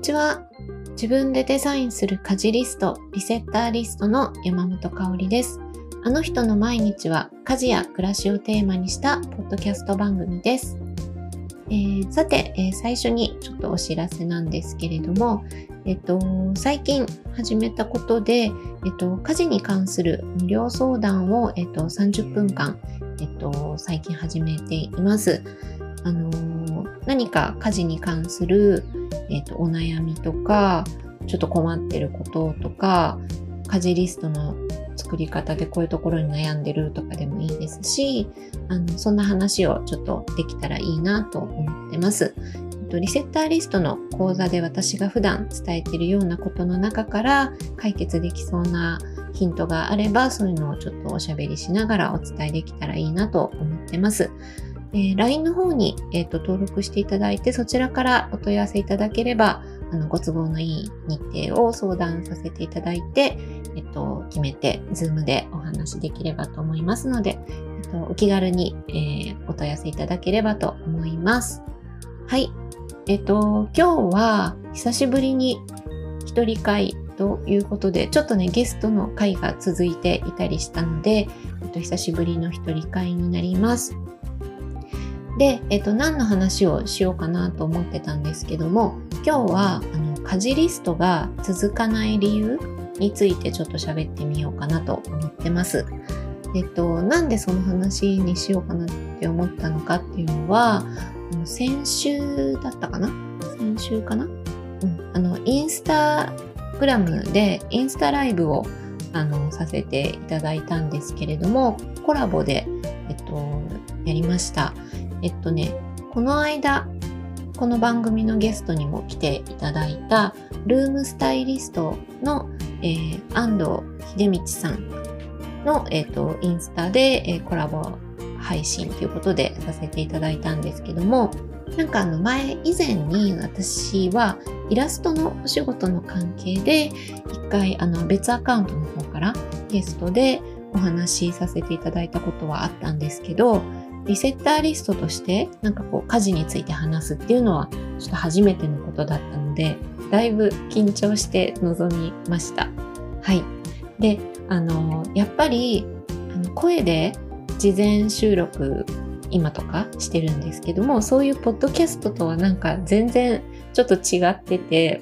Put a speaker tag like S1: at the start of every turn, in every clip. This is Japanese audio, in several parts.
S1: にちは。自分でデザインする家事リスト、リセッターリストの山本香里です。あの人の毎日は家事や暮らしをテーマにしたポッドキャスト番組です。えー、さて、えー、最初にちょっとお知らせなんですけれども、えっと、最近始めたことで、えっと、家事に関する無料相談を、えっと、30分間、えっと、最近始めています。あの何か家事に関する、えっと、お悩みとか、ちょっと困ってることとか、家事リストの作り方でこういうところに悩んでるとかでもいいですし、あのそんな話をちょっとできたらいいなと思ってます。リセッターリストの講座で私が普段伝えているようなことの中から解決できそうなヒントがあればそういうのをちょっとおしゃべりしながらお伝えできたらいいなと思ってます。えー、LINE の方に、えーと、登録していただいてそちらからお問い合わせいただければあのご都合のいい日程を相談させていただいて、えっと、決めて、ズームでお話しできればと思いますので、えっと、お気軽に、えー、お問い合わせいただければと思います。はい。えっと、今日は久しぶりに一人会ということで、ちょっとね、ゲストの会が続いていたりしたので、えっと、久しぶりの一人会になります。で、えっと、何の話をしようかなと思ってたんですけども、今日は、あの、家事リストが続かない理由についてちょっと喋ってみようかなと思ってます。えっと、なんでその話にしようかなって思ったのかっていうのは、先週だったかな？先週かな？うん。あの、インスタグラムでインスタライブをあのさせていただいたんですけれども、コラボで、えっと、やりました。えっとね、この間、この番組のゲストにも来ていただいたルームスタイリストのえー、安藤秀道さんの、えーと、インスタで、えー、コラボ配信ということでさせていただいたんですけどもなんかあの前以前に私はイラストのお仕事の関係で一回あの別アカウントの方からゲストでお話しさせていただいたことはあったんですけどリセッターリストとしてなんかこう家事について話すっていうのはちょっと初めてのことだったのでだいぶ緊張して臨みました。はい。で、あの、やっぱり、あの声で事前収録今とかしてるんですけども、そういうポッドキャストとはなんか全然ちょっと違ってて、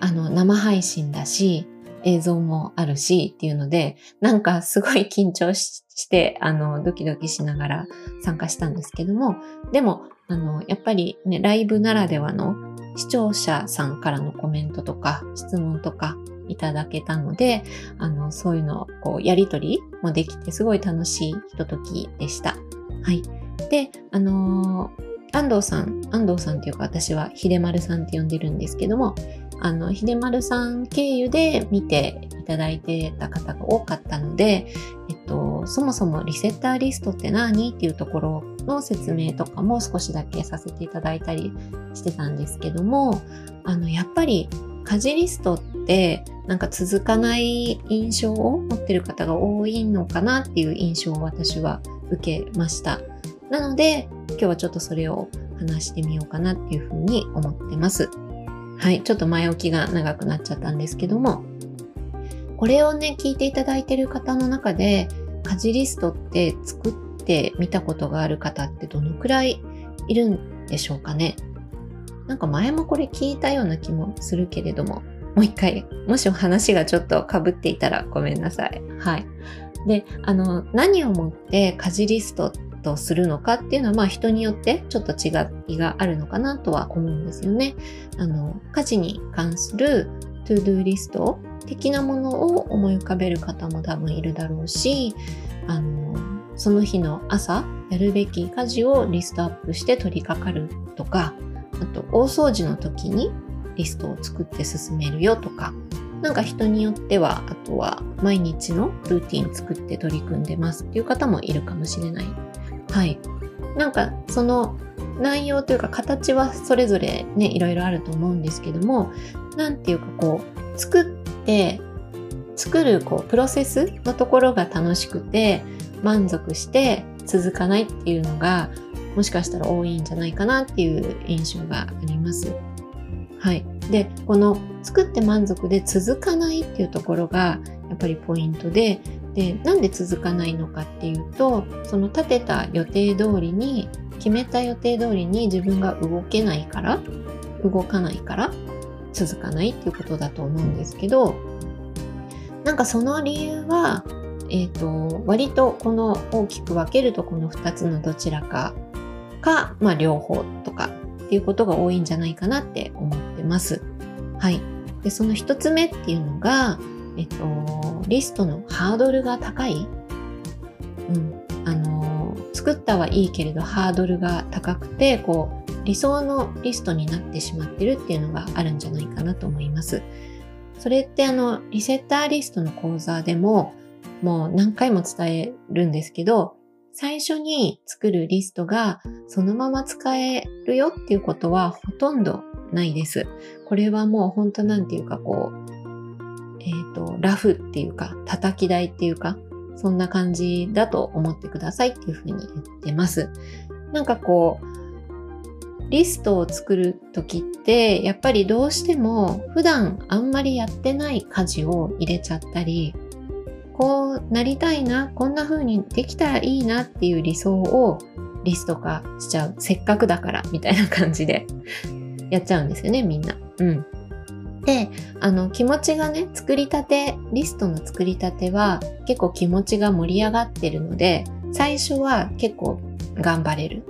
S1: あの、生配信だし、映像もあるしっていうので、なんかすごい緊張して、あの、ドキドキしながら参加したんですけども、でも、あの、やっぱりね、ライブならではの視聴者さんからのコメントとか質問とかいただけたので、あの、そういうのをこうやりとりもできてすごい楽しいひとときでした。はい。で、あのー、安藤さん、安藤さんっていうか私は秀丸さんって呼んでるんですけども、あの、秀丸さん経由で見ていただいてた方が多かったので、えっと、そもそもリセッターリストって何っていうところの説明とかも少しだけさせていただいたりしてたんですけども、あの、やっぱり家事リストってなんか続かない印象を持ってる方が多いのかなっていう印象を私は受けました。なので、今日はちょっとそれを話してみようかなっていうふうに思ってます。はい、ちょっと前置きが長くなっちゃったんですけども、これをね、聞いていただいている方の中で、家事リストって作ってみたことがある方ってどのくらいいるんでしょうかね。なんか前もこれ聞いたような気もするけれども、もう一回、もし話がちょっと被っていたらごめんなさい。はい。で、あの、何をもって家事リストっとするのかっていうのは、まあ人によってちょっと違いがあるのかなとは思うんですよね。あの、家事に関する to-do リスト的なものを思い浮かべる方も多分いるだろうし、あの、その日の朝やるべき家事をリストアップして取り掛かるとか、あと大掃除の時にリストを作って進めるよとか、なんか人によっては、あとは毎日のルーティン作って取り組んでますっていう方もいるかもしれないはい。なんかその内容というか形はそれぞれね、いろいろあると思うんですけども、なんていうかこう、作って、作るこうプロセスのところが楽しくて、満足して続かないっていうのが、もしかしたら多いんじゃないかなっていう印象があります。はい。で、この作って満足で続かないっていうところがやっぱりポイントで、で、なんで続かないのかっていうと、その立てた予定通りに、決めた予定通りに自分が動けないから、動かないから続かないっていうことだと思うんですけど、なんかその理由は、えっ、ー、と、割とこの大きく分けるとこの2つのどちらかか、まあ両方とかっていうことが多いんじゃないかなって思ってます。はい。で、その1つ目っていうのが、えっ、と、リストのハードルが高い？うん。あの、作ったはいいけれどハードルが高くて、こう、理想のリストになってしまってるっていうのがあるんじゃないかなと思います。それってあの、リセッターリストの講座でも、もう何回も伝えるんですけど、最初に作るリストがそのまま使えるよっていうことはほとんどないです。これはもう本当なんていうかこう、え、ー、と、ラフっていうか、叩き台っていうか、そんな感じだと思ってくださいっていうふうに言ってます。なんかこう、リストを作る時ってやっぱりどうしても普段あんまりやってない家事を入れちゃったりこうなりたいなこんな風にできたらいいなっていう理想をリスト化しちゃうせっかくだからみたいな感じでやっちゃうんですよねみんな。うん。であの気持ちがね作りたてリストの作りたては結構気持ちが盛り上がってるので最初は結構頑張れる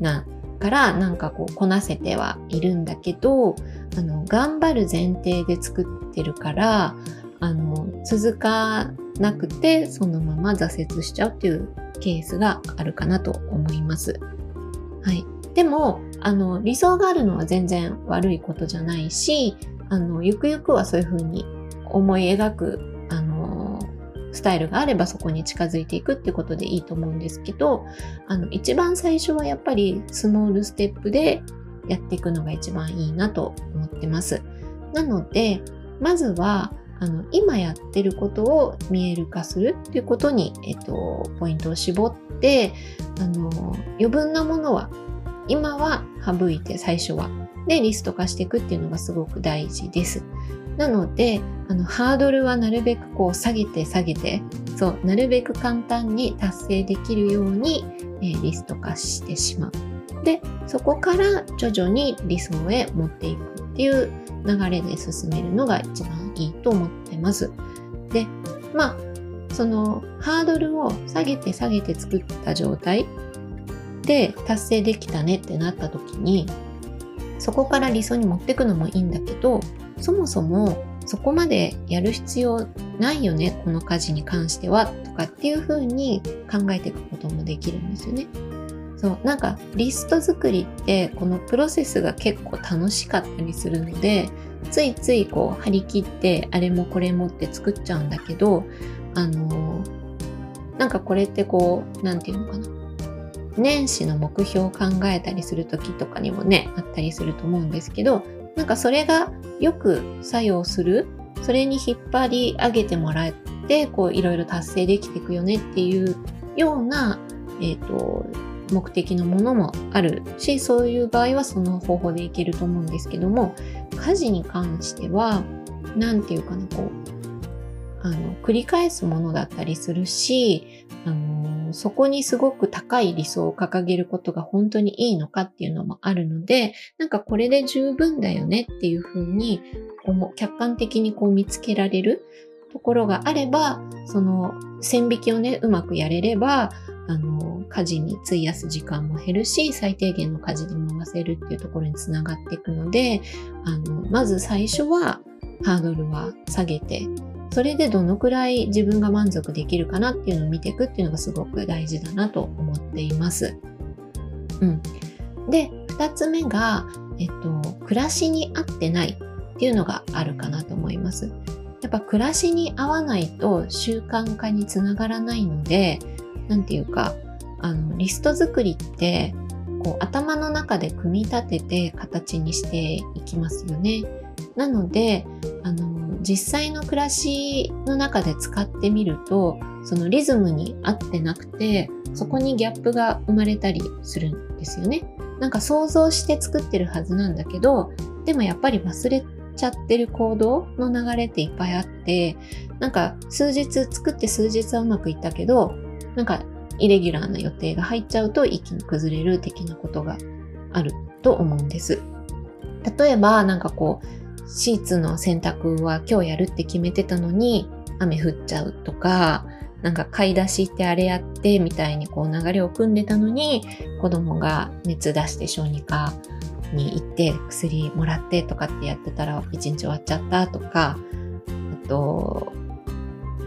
S1: なからなんかこうこなせてはいるんだけどあの頑張る前提で作ってるからあの続かなくてそのまま挫折しちゃうっていうケースがあるかなと思います。はい。でも、あの、理想があるのは全然悪いことじゃないし、あの、ゆくゆくはそういうふうに思い描く、あの、スタイルがあればそこに近づいていくってことでいいと思うんですけど、あの、一番最初はやっぱりスモールステップでやっていくのが一番いいなと思ってます。なので、まずは、あの今やってることを見える化するっていうことに、えっと、ポイントを絞ってあの余分なものは今は省いて最初はでリスト化していくっていうのがすごく大事です。なのであのハードルはなるべくこう下げて下げてそうなるべく簡単に達成できるように、えー、リスト化してしまう。でそこから徐々に理想へ持っていくっていう流れで進めるのが一番いいと思ってます。で、まあ、そのハードルを下げて下げて作った状態で達成できたねってなった時に、そこから理想に持っていくのもいいんだけど、そもそもそこまでやる必要ないよね、この家事に関しては、とかっていう風に考えていくこともできるんですよね。そうなんかリスト作りってこのプロセスが結構楽しかったりするのでついついこう張り切ってあれもこれもって作っちゃうんだけどあのなんかこれってこう何て言うのかな年始の目標を考えたりする時とかにもねあったりすると思うんですけどなんかそれがよく作用するそれに引っ張り上げてもらってこういろいろ達成できていくよねっていうような、えっ、ー、と目的のものもあるしそういう場合はその方法でいけると思うんですけども家事に関しては何て言うかなこうあの繰り返すものだったりするしあのそこにすごく高い理想を掲げることが本当にいいのかっていうのもあるのでなんかこれで十分だよねっていうふうに客観的にこう見つけられるところがあればその線引きをねうまくやれればあの、家事に費やす時間も減るし、最低限の家事で回せるっていうところにつながっていくので、あの、まず最初はハードルは下げて、それでどのくらい自分が満足できるかなっていうのを見ていくっていうのがすごく大事だなと思っています。うん。で、二つ目が、えっと、暮らしに合ってないっていうのがあるかなと思います。やっぱ暮らしに合わないと習慣化につながらないので、何て言うかあのリスト作りってこう頭の中で組み立てて形にしていきますよね。なのであの実際の暮らしの中で使ってみるとそのリズムに合ってなくてそこにギャップが生まれたりするんですよね。なんか想像して作ってるはずなんだけどでもやっぱり忘れちゃってる行動の流れっていっぱいあって、なんか数日作って数日はうまくいったけど、なんかイレギュラーな予定が入っちゃうと一気に崩れる的なことがあると思うんです。例えば、なんかこう、シーツの洗濯は今日やるって決めてたのに雨降っちゃうとか、なんか買い出しってあれやってみたいにこう流れを組んでたのに子供が熱出して小児科に行って薬もらってとかってやってたら一日終わっちゃったとか、あと、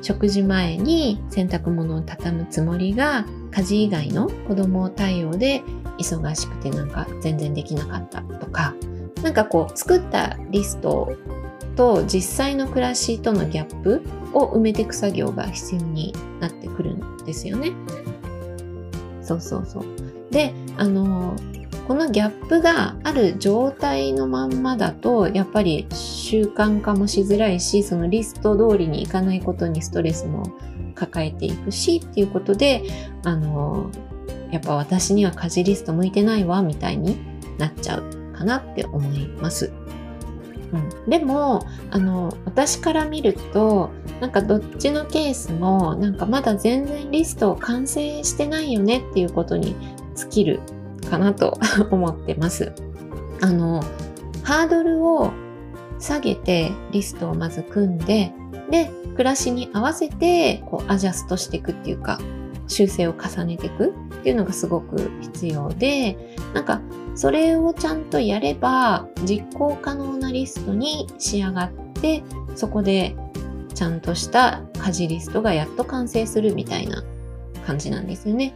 S1: 食事前に洗濯物を畳むつもりが家事以外の子供対応で忙しくてなんか全然できなかったとか、なんかこう作ったリストと実際の暮らしとのギャップを埋めていく作業が必要になってくるんですよね。そうそうそう。で、あの、このギャップがある状態のまんまだと、やっぱり習慣化もしづらいし、そのリスト通りにいかないことにストレスも抱えていくし、っていうことで、あの、やっぱ私には家事リスト向いてないわ、みたいになっちゃうかなって思います。うん、でもあの私から見るとなんかどっちのケースもなんかまだ全然リストを完成してないよねっていうことに尽きるかなと 思ってます。あの、ハードルを下げてリストをまず組んで、で、暮らしに合わせてこうアジャストしていくっていうか、修正を重ねていくっていうのがすごく必要で、なんかそれをちゃんとやれば実行可能なリストに仕上がって、そこでちゃんとした家事リストがやっと完成するみたいな感じなんですよね。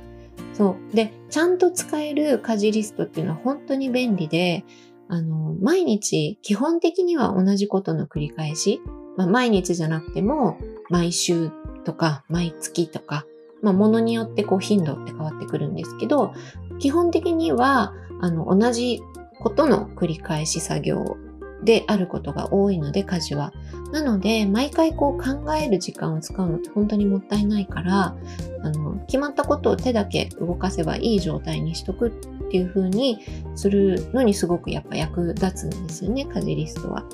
S1: そう。で、ちゃんと使える家事リストっていうのは本当に便利で、あの、毎日基本的には同じことの繰り返し、まあ、毎日じゃなくても、毎週とか、毎月とか、まあ、ものによってこう頻度って変わってくるんですけど、基本的には、あの、同じことの繰り返し作業であることが多いので、家事は。なので、毎回こう考える時間を使うのって本当にもったいないから、あの、決まったことを手だけ動かせばいい状態にしとくっていう風にするのにすごくやっぱ役立つんですよね、家事リストは。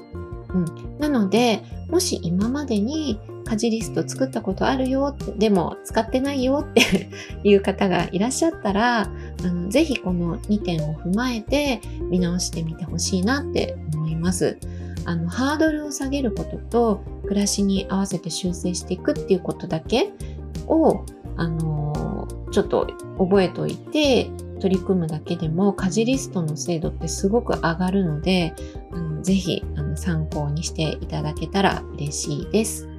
S1: うん。なので、もし今までに家事リスト作ったことあるよって、でも使ってないよって いう方がいらっしゃったら、あのぜひこの2点を踏まえて見直してみてほしいなって思います。あの、ハードルを下げることと、暮らしに合わせて修正していくっていうことだけを、あのちょっと覚えておいて、取り組むだけでも家事リストの精度ってすごく上がるので、あのぜひあの参考にしていただけたら嬉しいです。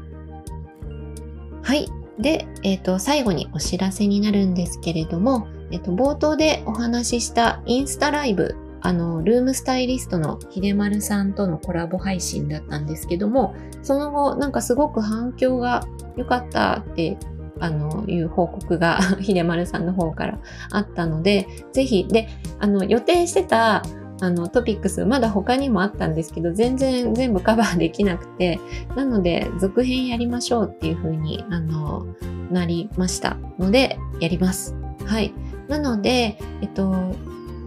S1: はい。で、えっ、ー、と、最後にお知らせになるんですけれども、えっ、ー、と、冒頭でお話ししたインスタライブ、あの、ルームスタイリストの秀丸さんとのコラボ配信だったんですけども、その後、なんかすごく反響が良かったってあの、いう報告が 秀丸さんの方からあったので、ぜひ、で、あの、予定してたあのトピックスまだ他にもあったんですけど全然全部カバーできなくてなので続編やりましょうっていう風にあのなりました。のでやります。はい。なのでえっと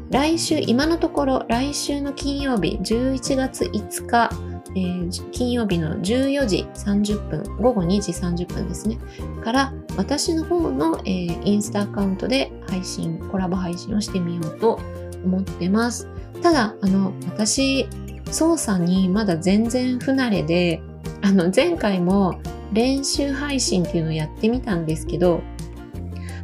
S1: 来週今のところ来週の金曜日11月5日えー、金曜日の14時30分、午後2時30分ですね、から私の方の、えー、インスタアカウントで配信、コラボ配信をしてみようと思ってます。ただ、あの、私、操作にまだ全然不慣れで、あの、前回も練習配信っていうのをやってみたんですけど、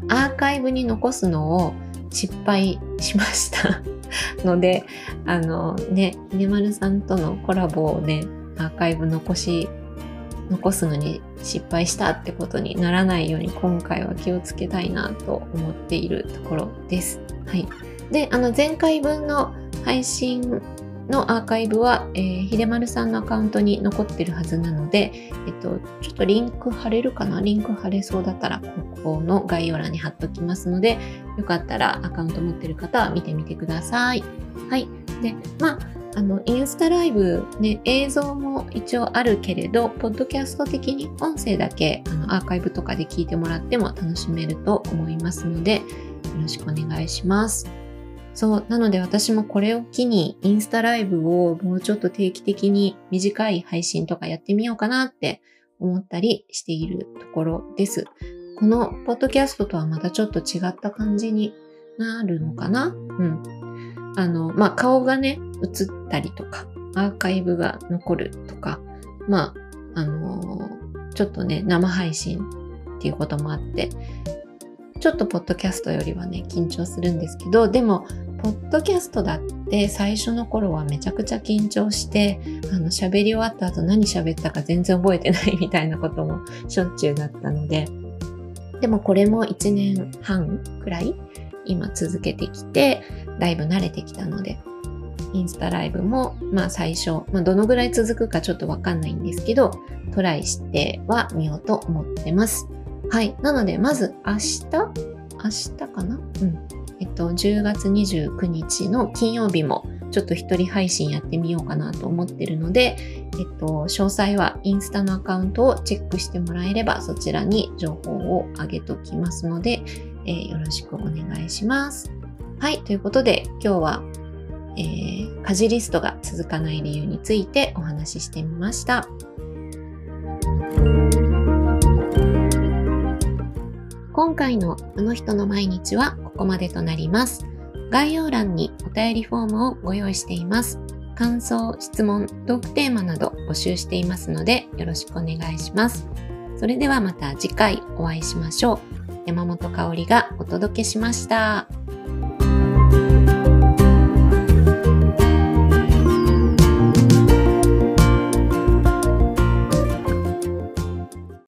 S1: アーカイブに残すのを失敗しました ので、あのね、ひねまるさんとのコラボをね、アーカイブ残し、残すのに失敗したってことにならないように今回は気をつけたいなと思っているところです。はい。で、あの前回分の配信のアーカイブは、えー、ひでまるさんのアカウントに残ってるはずなので、えっと、ちょっとリンク貼れるかな？リンク貼れそうだったら、ここの概要欄に貼っときますので、よかったらアカウント持ってる方は見てみてください。はい。で、まあ、あの、インスタライブね、映像も一応あるけれど、ポッドキャスト的に音声だけあのアーカイブとかで聞いてもらっても楽しめると思いますので、よろしくお願いします。そう。なので私もこれを機にインスタライブをもうちょっと定期的に短い配信とかやってみようかなって思ったりしているところです。このポッドキャストとはまたちょっと違った感じになるのかな？うん。あの、まあ、顔がね、映ったりとか、アーカイブが残るとか、まあ、あのー、ちょっとね、生配信っていうこともあって、ちょっとポッドキャストよりはね、緊張するんですけど、でも、ポッドキャストだって最初の頃はめちゃくちゃ緊張して、あの、喋り終わった後何喋ったか全然覚えてないみたいなこともしょっちゅうだったので、でもこれも1年半くらい今続けてきて、だいぶ慣れてきたので、インスタライブも、まあ最初、まあどのぐらい続くかちょっとわかんないんですけど、トライしてはみようと思ってます。はい。なので、まず明日？明日かな？うん。と、10月29日の金曜日もちょっと一人配信やってみようかなと思ってるので、えっと、詳細はインスタのアカウントをチェックしてもらえればそちらに情報を上げときますので、えー、よろしくお願いします。はい、ということで今日は、えー、家事リストが続かない理由についてお話ししてみました。今回のあの人の毎日はここまでとなります。概要欄にお便りフォームをご用意しています。感想、質問、トークテーマなど募集していますのでよろしくお願いします。それではまた次回お会いしましょう。山本香里がお届けしました。